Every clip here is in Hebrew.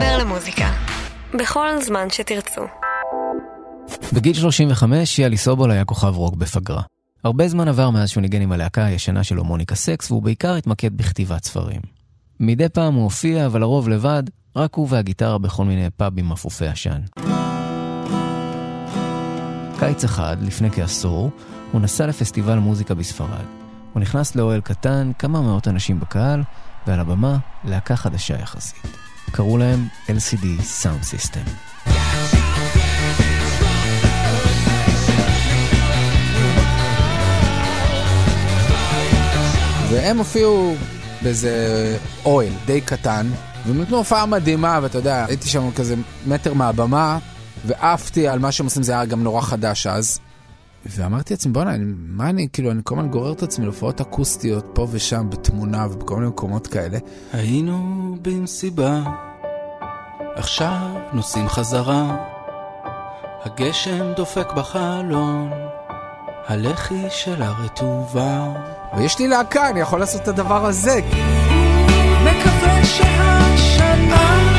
להתחבר למוזיקה. בכל זמן שתרצו. בגיל 35 יאלי סובול היה כוכב רוק בפגרה. הרבה זמן עבר מאז שהוא ניגן עם הלהקה הישנה שלו מוניקה סקס, והוא בעיקר התמקד בכתיבת ספרים. מדי פעם הוא הופיע, אבל לרוב לבד, רק הוא והגיטרה בכל מיני פאבים אפופי עשן. קיץ אחד, לפני כעשור, הוא נסע לפסטיבל מוזיקה בספרד. הוא נכנס לאוהל קטן, כמה מאות אנשים בקהל, ועל הבמה, להקה חדשה יחסית. קראו להם LCD Sound System. והם הופיעו באיזה אוהל די קטן, והם נתנו הופעה מדהימה, ואתה יודע, הייתי שם כזה מטר מהבמה, ועפתי על מה שהם עושים, זה היה גם נורא חדש אז. ואמרתי לעצמי, בוא'נה, מה אני, כאילו, אני כל הזמן גורר את עצמי להופעות אקוסטיות פה ושם, בתמונה ובכל מיני מקומות כאלה. היינו במסיבה, עכשיו נוסעים חזרה, הגשם דופק בחלון, הלחי של הרטובה. ויש לי להקה, אני יכול לעשות את הדבר הזה. מקווה שהשנה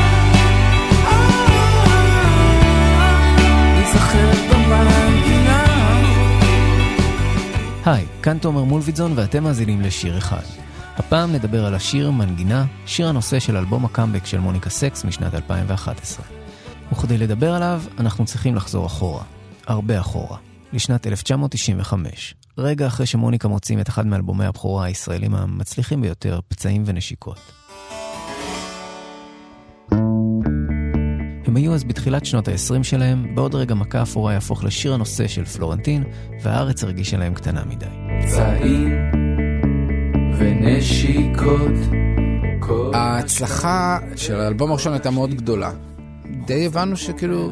כאן תומר מולביטזון ואתם מאזינים לשיר אחד. הפעם נדבר על השיר מנגינה, שיר הנושא של אלבום הקאמבק של מוניקה סקס משנת 2011. וכדי לדבר עליו, אנחנו צריכים לחזור אחורה. הרבה אחורה. לשנת 1995. רגע אחרי שמוניקה מוצאים את אחד מאלבומי הבכורה הישראלים המצליחים ביותר, פצעים ונשיקות. הם היו אז בתחילת שנות ה-20 שלהם, בעוד רגע מכה אפורה יהפוך לשיר הנושא של פלורנטין, והארץ הרגישה להם קטנה מדי. פצעים ונשיקות. ההצלחה של האלבום הראשון הייתה מאוד גדולה. די הבנו שכאילו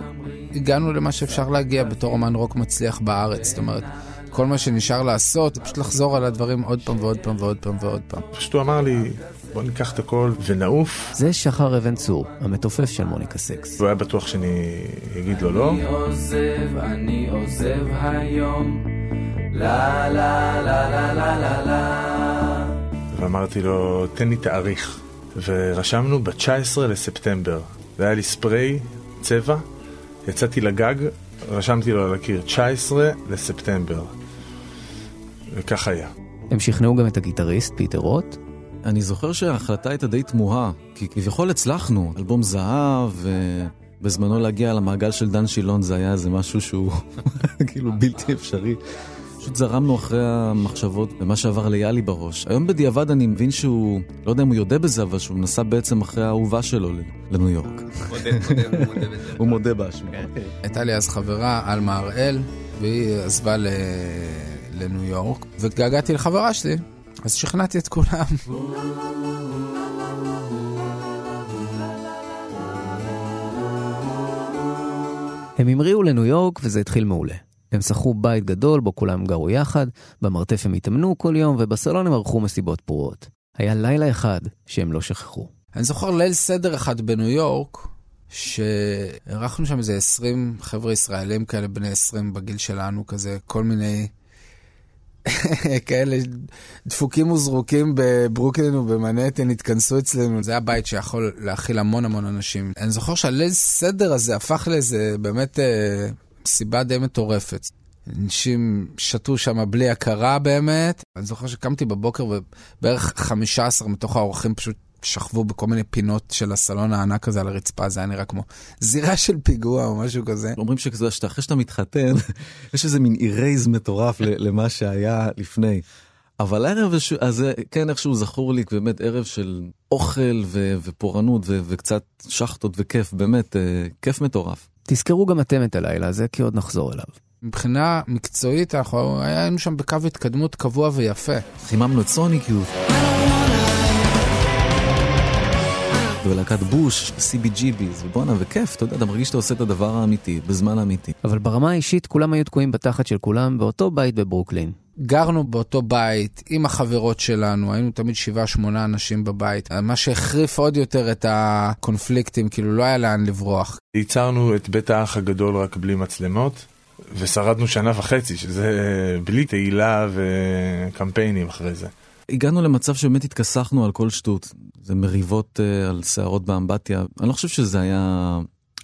הגענו למה שאפשר להגיע בתור אמן רוק מצליח בארץ. זאת אומרת, כל מה שנשאר לעשות זה פשוט לחזור על הדברים עוד פעם ועוד פעם ועוד פעם ועוד פעם. פשוט הוא אמר לי, בוא ניקח את הכל ונעוף. זה שחר אבן צור, המתופף של מוניקה סקס. הוא היה בטוח שאני אגיד לו לא. אני עוזב, אני עוזב היום. לה לה לה לה לה לה לה. ואמרתי לו, תן לי תאריך. ורשמנו ב-19 לספטמבר. והיה לי ספרי, צבע, יצאתי לגג, רשמתי לו על הקיר, 19 לספטמבר. וכך היה. הם שכנעו גם את הגיטריסט, פיטר רוט, אני זוכר שההחלטה הייתה די תמוהה, כי כביכול הצלחנו, אלבום זהב, ובזמנו להגיע למעגל של דן שילון זה היה איזה משהו שהוא כאילו בלתי אפשרי. פשוט זרמנו אחרי המחשבות ומה שעבר ליאלי בראש. היום בדיעבד אני מבין שהוא, לא יודע אם הוא יודה בזה, אבל שהוא נסע בעצם אחרי האהובה שלו לניו יורק. הוא מודה באשמה. הייתה לי אז חברה, עלמה הראל, והיא עזבה. לניו יורק, והתגעגעתי לחברה שלי, אז שכנעתי את כולם. הם המריאו לניו יורק וזה התחיל מעולה. הם שכרו בית גדול בו כולם גרו יחד, במרתף הם התאמנו כל יום ובסלון הם ערכו מסיבות פרועות. היה לילה אחד שהם לא שכחו. אני זוכר ליל סדר אחד בניו יורק, שאירחנו שם איזה 20 חבר'ה ישראלים כאלה, בני 20 בגיל שלנו, כזה, כל מיני כאלה דפוקים וזרוקים בברוקלין ובמנהטן התכנסו אצלנו. זה היה בית שיכול להכיל המון המון אנשים. אני זוכר שהליל סדר הזה הפך לאיזה באמת אה, סיבה די מטורפת. אנשים שתו שם בלי הכרה באמת. אני זוכר שקמתי בבוקר ובערך 15 מתוך האורחים פשוט שכבו בכל מיני פינות של הסלון הענק הזה על הרצפה, זה היה נראה כמו זירה של פיגוע או משהו כזה. אומרים שאחרי שאתה מתחתן, יש איזה מין אירייז מטורף למה שהיה לפני. אבל הערב הזה, כן איכשהו זכור לי, באמת ערב של אוכל ו- ופורענות ו- וקצת שחטות וכיף, באמת, אה, כיף מטורף. תזכרו גם אתם את הלילה הזה, כי עוד נחזור אליו. מבחינה מקצועית, אנחנו היינו שם בקו התקדמות קבוע ויפה. חיממנו את סוניק יוט. ולהקת בוש, CBGB's, ובואנה, וכיף, אתה יודע, אתה מרגיש שאתה עושה את הדבר האמיתי, בזמן האמיתי. אבל ברמה האישית, כולם היו תקועים בתחת של כולם באותו בית בברוקלין. גרנו באותו בית עם החברות שלנו, היינו תמיד שבעה שמונה אנשים בבית, מה שהחריף עוד יותר את הקונפליקטים, כאילו לא היה לאן לברוח. ייצרנו את בית האח הגדול רק בלי מצלמות, ושרדנו שנה וחצי, שזה בלי תהילה וקמפיינים אחרי זה. הגענו למצב שבאמת התכסחנו על כל שטות. זה מריבות uh, על שערות באמבטיה. אני לא חושב שזה היה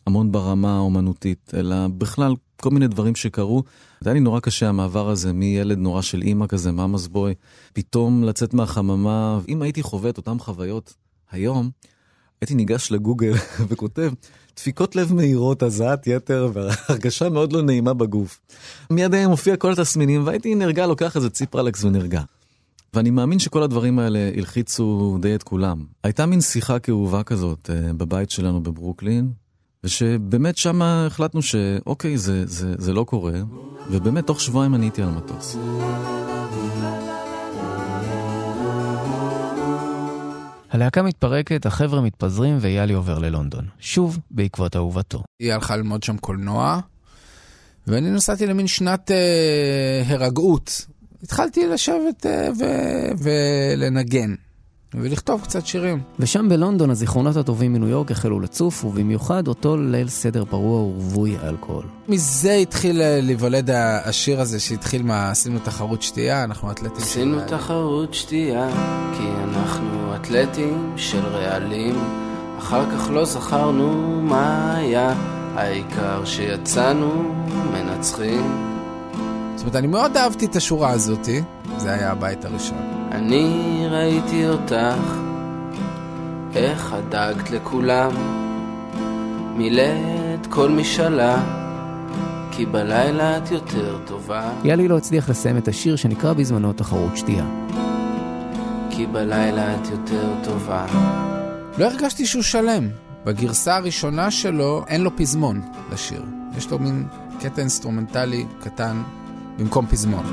המון ברמה האומנותית, אלא בכלל כל מיני דברים שקרו. זה היה לי נורא קשה המעבר הזה מילד נורא של אימא כזה, ממא's בוי, פתאום לצאת מהחממה. אם הייתי חווה את אותן חוויות היום, הייתי ניגש לגוגל וכותב, דפיקות לב מהירות, הזעת יתר והרגשה מאוד לא נעימה בגוף. מיד היה מופיע כל התסמינים והייתי נרגע, לוקח איזה ציפרלקס ונרגע. ואני מאמין שכל הדברים האלה הלחיצו די את כולם. הייתה מין שיחה כאובה כזאת uh, בבית שלנו בברוקלין, ושבאמת שם החלטנו שאוקיי, זה, זה, זה לא קורה, ובאמת תוך שבועיים אני הייתי על המטוס. הלהקה מתפרקת, החבר'ה מתפזרים ויאלי עובר ללונדון. שוב, בעקבות אהובתו. היא הלכה ללמוד שם קולנוע, ואני נסעתי למין שנת אה, הרגעות. התחלתי לשבת אה, ו- ולנגן. ולכתוב קצת שירים. ושם בלונדון הזיכרונות הטובים מניו יורק החלו לצוף, ובמיוחד אותו ליל סדר פרוע ורווי אלכוהול. מזה התחיל אה, להיוולד השיר הזה שהתחיל מה... עשינו תחרות שתייה, אנחנו אתלטים של עשינו תחרות שתייה, כי אנחנו אתלטים של רעלים. אחר כך לא זכרנו מה היה, העיקר שיצאנו מנצחים. זאת אומרת, אני מאוד אהבתי את השורה הזאתי, זה היה הבית הראשון. אני ראיתי אותך, איך הדאגת לכולם, מילאת כל משאלה, כי בלילה את יותר טובה. יאלי לא הצליח לסיים את השיר שנקרא בזמנו תחרות שתייה. כי בלילה את יותר טובה. לא הרגשתי שהוא שלם. בגרסה הראשונה שלו אין לו פזמון לשיר. יש לו מין קטע אינסטרומנטלי קטן במקום פזמון.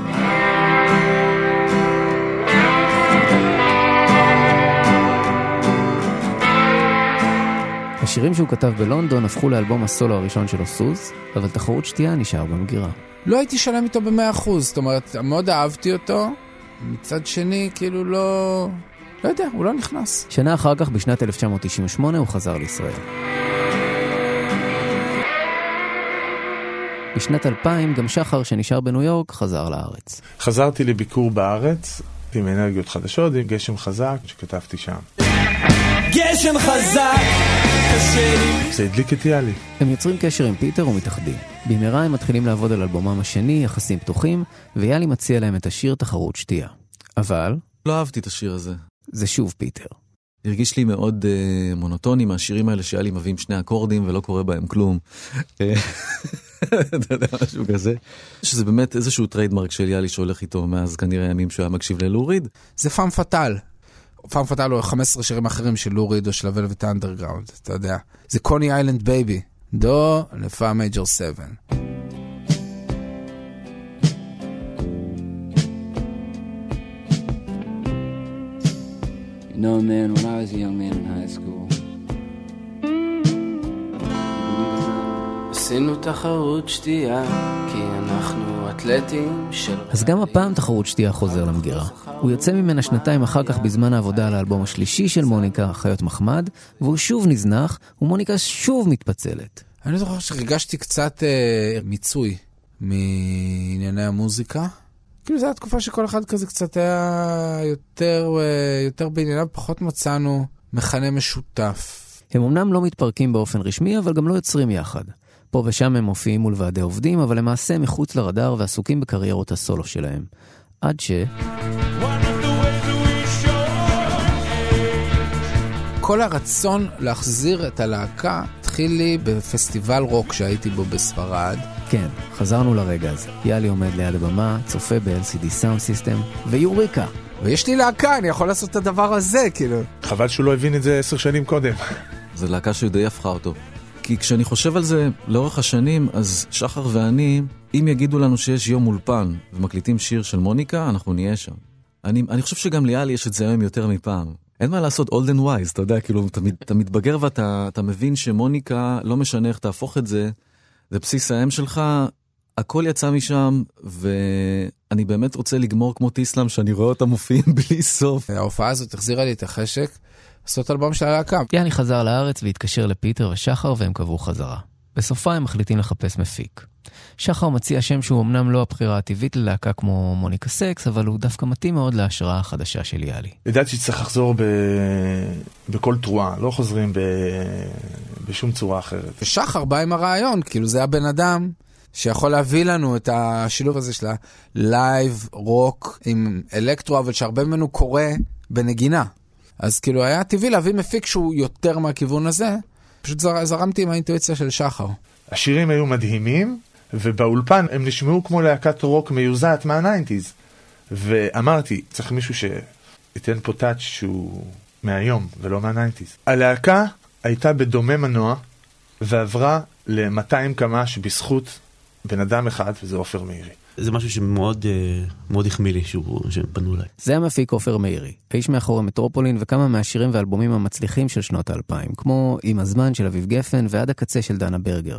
השירים שהוא כתב בלונדון הפכו לאלבום הסולו הראשון שלו סוז, אבל תחרות שתייה נשאר במגירה. לא הייתי שלם איתו במאה אחוז, זאת אומרת, מאוד אהבתי אותו, מצד שני, כאילו לא... לא יודע, הוא לא נכנס. שנה אחר כך, בשנת 1998, הוא חזר לישראל. בשנת 2000, גם שחר, שנשאר בניו יורק, חזר לארץ. חזרתי לביקור בארץ, עם אנרגיות חדשות, עם גשם חזק, שכתבתי שם. גשם חזק. זה הדליק את יאלי. הם יוצרים קשר עם פיטר ומתאחדים. במהרה הם מתחילים לעבוד על אלבומם השני, יחסים פתוחים, ויאלי מציע להם את השיר תחרות שתייה. אבל... לא אהבתי את השיר הזה. זה שוב פיטר. הרגיש לי מאוד אה, מונוטוני מהשירים האלה שהיה לי מביאים שני אקורדים ולא קורה בהם כלום. אה, אתה יודע, משהו כזה. שזה באמת איזשהו trademark של יאלי שהולך איתו מאז כנראה ימים שהוא היה מקשיב ללו ריד. זה פאם פאטאל. פאם פאטאל או 15 שירים אחרים של לו ריד או של הוולווט אנדרגראונד, אתה יודע. זה Coney Island Baby. דו לפה major 7. You know, man, when I was a young man in high school, עשינו תחרות שתייה, כי אנחנו אתלטים של... אז גם הפעם תחרות שתייה חוזר למגירה. הוא יוצא ממנה שנתיים אחר כך בזמן העבודה על האלבום השלישי של מוניקה, חיות מחמד, והוא שוב נזנח, ומוניקה שוב מתפצלת. אני זוכר שהרגשתי קצת אה, מיצוי מענייני המוזיקה. כאילו זו הייתה תקופה שכל אחד כזה קצת היה יותר, אה, יותר בענייניו, פחות מצאנו מכנה משותף. הם אמנם לא מתפרקים באופן רשמי, אבל גם לא יוצרים יחד. פה ושם הם מופיעים מול ועדי עובדים, אבל למעשה מחוץ לרדאר ועסוקים בקריירות הסולו שלהם. עד ש... כל הרצון להחזיר את הלהקה התחיל לי בפסטיבל רוק שהייתי בו בספרד. כן, חזרנו לרגע הזה. יאלי עומד ליד הבמה, צופה ב- LCD Soundsystem, ואאוריקה. ויש לי להקה, אני יכול לעשות את הדבר הזה, כאילו. חבל שהוא לא הבין את זה עשר שנים קודם. זו להקה שדי הפכה אותו. כי כשאני חושב על זה לאורך השנים, אז שחר ואני, אם יגידו לנו שיש יום אולפן ומקליטים שיר של מוניקה, אנחנו נהיה שם. אני, אני חושב שגם ליאלי יש את זה היום יותר מפעם. אין מה לעשות, old and wise, אתה יודע, כאילו, אתה, אתה מתבגר ואתה אתה מבין שמוניקה, לא משנה איך תהפוך את זה, זה בסיס האם שלך, הכל יצא משם, ואני באמת רוצה לגמור כמו טיסלאם, שאני רואה אותם מופיעים בלי סוף. ההופעה הזאת החזירה לי את החשק לעשות אלבום של הלהקה. יאלי חזר לארץ והתקשר לפיטר ושחר והם קבעו חזרה. בסופה הם מחליטים לחפש מפיק. שחר מציע שם שהוא אמנם לא הבחירה הטבעית ללהקה כמו מוניקה סקס, אבל הוא דווקא מתאים מאוד להשראה החדשה של יאלי. ידעתי שצריך לחזור ב... בכל תרועה, לא חוזרים ב... בשום צורה אחרת. ושחר בא עם הרעיון, כאילו זה הבן אדם שיכול להביא לנו את השילוב הזה של ה live רוק עם אלקטרו, אבל שהרבה ממנו קורה בנגינה. אז כאילו היה טבעי להביא מפיק שהוא יותר מהכיוון הזה, פשוט זר, זרמתי עם האינטואיציה של שחר. השירים היו מדהימים, ובאולפן הם נשמעו כמו להקת רוק מיוזעת מה nineties. ואמרתי, צריך מישהו שייתן פה touch שהוא מהיום ולא מה nineties. הלהקה הייתה בדום מנוע, ועברה ל-200 קמ"ש בזכות בן אדם אחד, וזה עופר מאירי. זה משהו שמאוד אה, מאוד החמיא לי שהוא, שהם פנו אליי. זה המפיק עופר מאירי, האיש מאחורי מטרופולין וכמה מהשירים ואלבומים המצליחים של שנות האלפיים, כמו עם הזמן של אביב גפן ועד הקצה של דנה ברגר.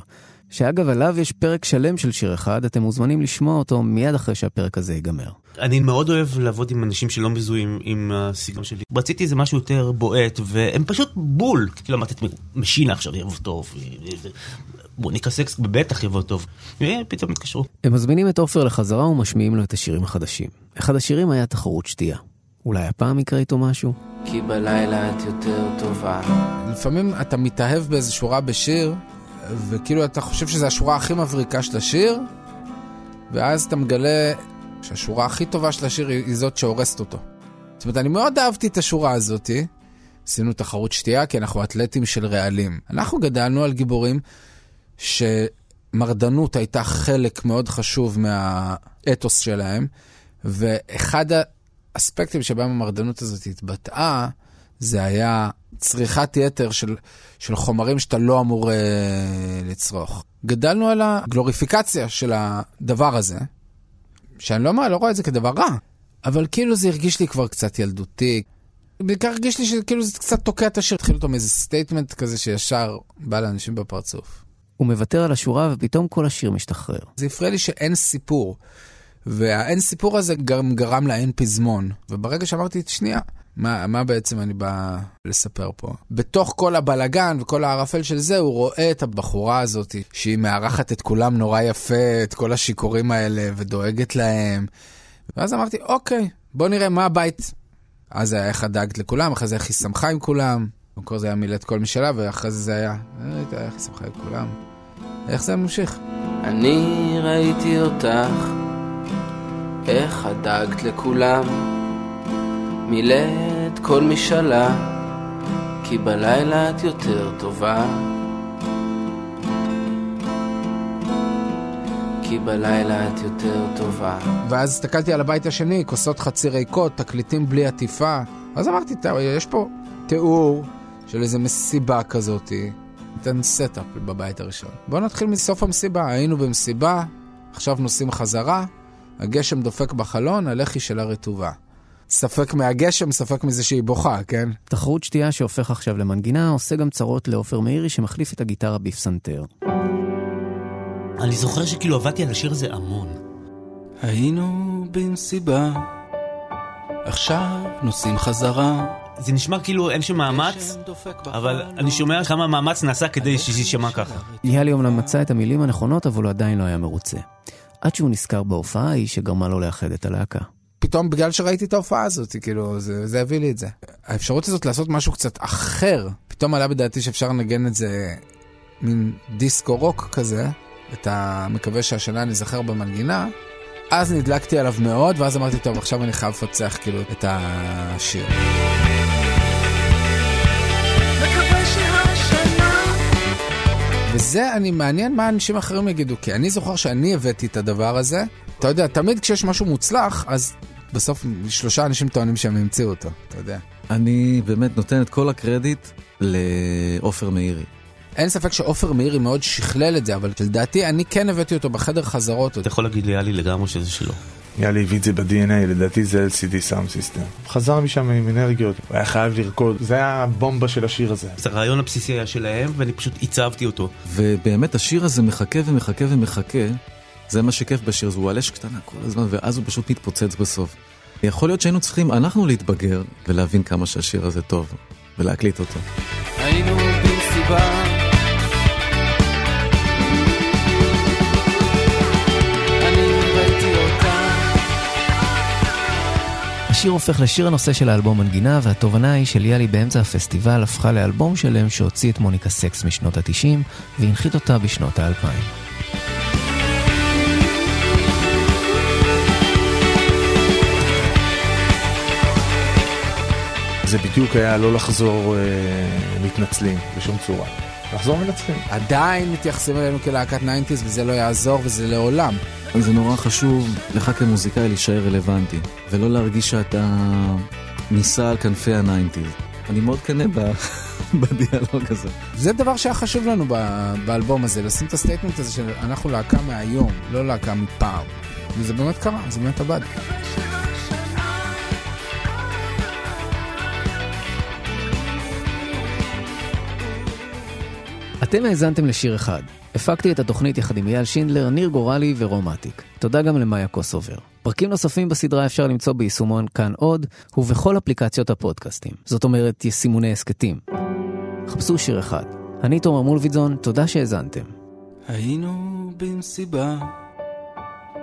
שאגב, עליו יש פרק שלם של שיר אחד, אתם מוזמנים לשמוע אותו מיד אחרי שהפרק הזה ייגמר. אני מאוד אוהב לעבוד עם אנשים שלא מזוהים עם הסגנון שלי. רציתי איזה משהו יותר בועט, והם פשוט בול. כאילו אמרתי, משינה עכשיו יבוא טוב, מוניקה סקס בטח יבוא טוב. ופתאום התקשרו. הם מזמינים את עופר לחזרה ומשמיעים לו את השירים החדשים. אחד השירים היה תחרות שתייה. אולי הפעם יקרה איתו משהו? כי בלילה את יותר טובה. לפעמים אתה מתאהב באיזו שורה בשיר, וכאילו אתה חושב שזו השורה הכי מבריקה של השיר, ואז אתה מגלה שהשורה הכי טובה של השיר היא זאת שהורסת אותו. זאת אומרת, אני מאוד אהבתי את השורה הזאתי. עשינו תחרות שתייה כי אנחנו אתלטים של רעלים. אנחנו גדלנו על גיבורים שמרדנות הייתה חלק מאוד חשוב מהאתוס שלהם, ואחד האספקטים שבהם המרדנות הזאת התבטאה, זה היה צריכת יתר של, של חומרים שאתה לא אמור אה, לצרוך. גדלנו על הגלוריפיקציה של הדבר הזה, שאני לא, לא רואה את זה כדבר רע, אבל כאילו זה הרגיש לי כבר קצת ילדותי. בעיקר הרגיש לי שכאילו זה קצת תוקע את השיר, התחיל אותו מאיזה statement כזה שישר בא לאנשים בפרצוף. הוא מוותר על השורה ופתאום כל השיר משתחרר. זה הפריע לי שאין סיפור. והאין סיפור הזה גם גרם לאין פזמון. וברגע שאמרתי, שנייה, מה, מה בעצם אני בא לספר פה? בתוך כל הבלגן וכל הערפל של זה, הוא רואה את הבחורה הזאת, שהיא מארחת את כולם נורא יפה, את כל השיכורים האלה, ודואגת להם. ואז אמרתי, אוקיי, בוא נראה מה הבית. אז היה איך הדאגת לכולם, אחרי זה איך היא שמחה עם כולם. במקור זה היה מילא את כל משלה, ואחרי זה זה היה, אה, איך היא שמחה כולם. איך זה ממשיך? אני ראיתי אותך, איך הדאגת לכולם. מילאת כל משאלה, כי בלילה את יותר טובה. כי בלילה את יותר טובה. ואז הסתכלתי על הבית השני, כוסות חצי ריקות, תקליטים בלי עטיפה. אז אמרתי, יש פה תיאור של איזה מסיבה כזאתי. ניתן setup בבית הראשון. בואו נתחיל מסוף המסיבה. היינו במסיבה, עכשיו נוסעים חזרה, הגשם דופק בחלון, הלחי שלה רטובה. ספק מהגשם, ספק מזה שהיא בוכה, כן? תחרות שתייה שהופך עכשיו למנגינה, עושה גם צרות לעופר מאירי שמחליף את הגיטרה בפסנתר. אני זוכר שכאילו עבדתי על השיר הזה המון. היינו במסיבה, עכשיו נוסעים חזרה. זה נשמע כאילו אין שם מאמץ, אבל אני שומע כמה מאמץ נעשה כדי שזה יישמע ככה. יאלי אומנם מצא את המילים הנכונות, אבל הוא עדיין לא היה מרוצה. עד שהוא נזכר בהופעה ההיא שגרמה לו לאחד את הלהקה. פתאום בגלל שראיתי את ההופעה הזאת, כאילו, זה, זה הביא לי את זה. האפשרות הזאת לעשות משהו קצת אחר, פתאום עלה בדעתי שאפשר לנגן את זה מין דיסקו רוק כזה, אתה מקווה שהשנה נזכר במנגינה, אז נדלקתי עליו מאוד, ואז אמרתי, טוב, עכשיו אני חייב לפצח כאילו את השיר. וזה, אני מעניין מה אנשים אחרים יגידו, כי אני זוכר שאני הבאתי את הדבר הזה. אתה יודע, תמיד כשיש משהו מוצלח, אז בסוף שלושה אנשים טוענים שהם המציאו אותו, אתה יודע. אני באמת נותן את כל הקרדיט לעופר מאירי. אין ספק שעופר מאירי מאוד שכלל את זה, אבל לדעתי אני כן הבאתי אותו בחדר חזרות. אתה יכול להגיד ליאלי לגמרי שזה שלו. יאלי הביא את זה ב-DNA, לדעתי זה LCD סאונד סיסטם. חזר משם עם אנרגיות, הוא היה חייב לרקוד, זה היה הבומבה של השיר הזה. זה הרעיון הבסיסי היה שלהם, ואני פשוט עיצבתי אותו. ובאמת השיר הזה מחכה ומחכה ומחכה, זה מה שכיף בשיר, זה הוא על אש קטנה כל הזמן, ואז הוא פשוט מתפוצץ בסוף. יכול להיות שהיינו צריכים אנחנו להתבגר ולהבין כמה שהשיר הזה טוב, ולהקליט אותו. היינו במסיבה השיר הופך לשיר הנושא של האלבום מנגינה, והתובנה היא שליאלי באמצע הפסטיבל הפכה לאלבום שלם שהוציא את מוניקה סקס משנות ה-90, והנחית אותה בשנות ה-2000. זה בדיוק היה לא לחזור אה, מתנצלים בשום צורה. לחזור מנצחים. עדיין מתייחסים אלינו כלהקת 90's וזה לא יעזור וזה לעולם. זה נורא חשוב לך כמוזיקאי להישאר רלוונטי, ולא להרגיש שאתה נישא על כנפי ה nineties. אני מאוד כנה בדיאלוג הזה. זה דבר שהיה חשוב לנו באלבום הזה, לשים את ה statement הזה שאנחנו להקה מהיום, לא להקה מפעם. וזה באמת קרה, זה באמת עבד. אתם האזנתם לשיר אחד. הפקתי את התוכנית יחד עם אייל שינדלר, ניר גורלי ורומטיק. תודה גם למאיה קוסובר. פרקים נוספים בסדרה אפשר למצוא ביישומון כאן עוד, ובכל אפליקציות הפודקאסטים. זאת אומרת, יש סימוני הסכתים. חפשו שיר אחד. אני תומר מולביטזון, תודה שהאזנתם. היינו במסיבה,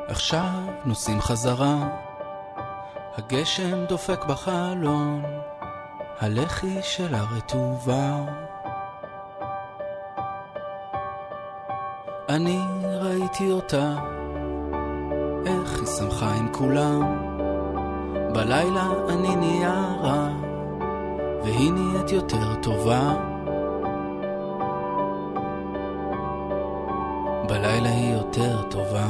עכשיו נוסעים חזרה. הגשם דופק בחלון, הלחי שלה רטובה. אני ראיתי אותה, איך היא שמחה עם כולם. בלילה אני נהיה רע, והיא נהיית יותר טובה. בלילה היא יותר טובה.